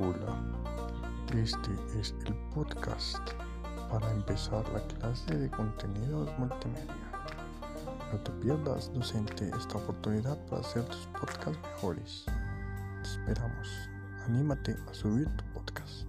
Hola, este es el podcast para empezar la clase de contenidos multimedia. No te pierdas, docente, esta oportunidad para hacer tus podcasts mejores. Te esperamos. Anímate a subir tu podcast.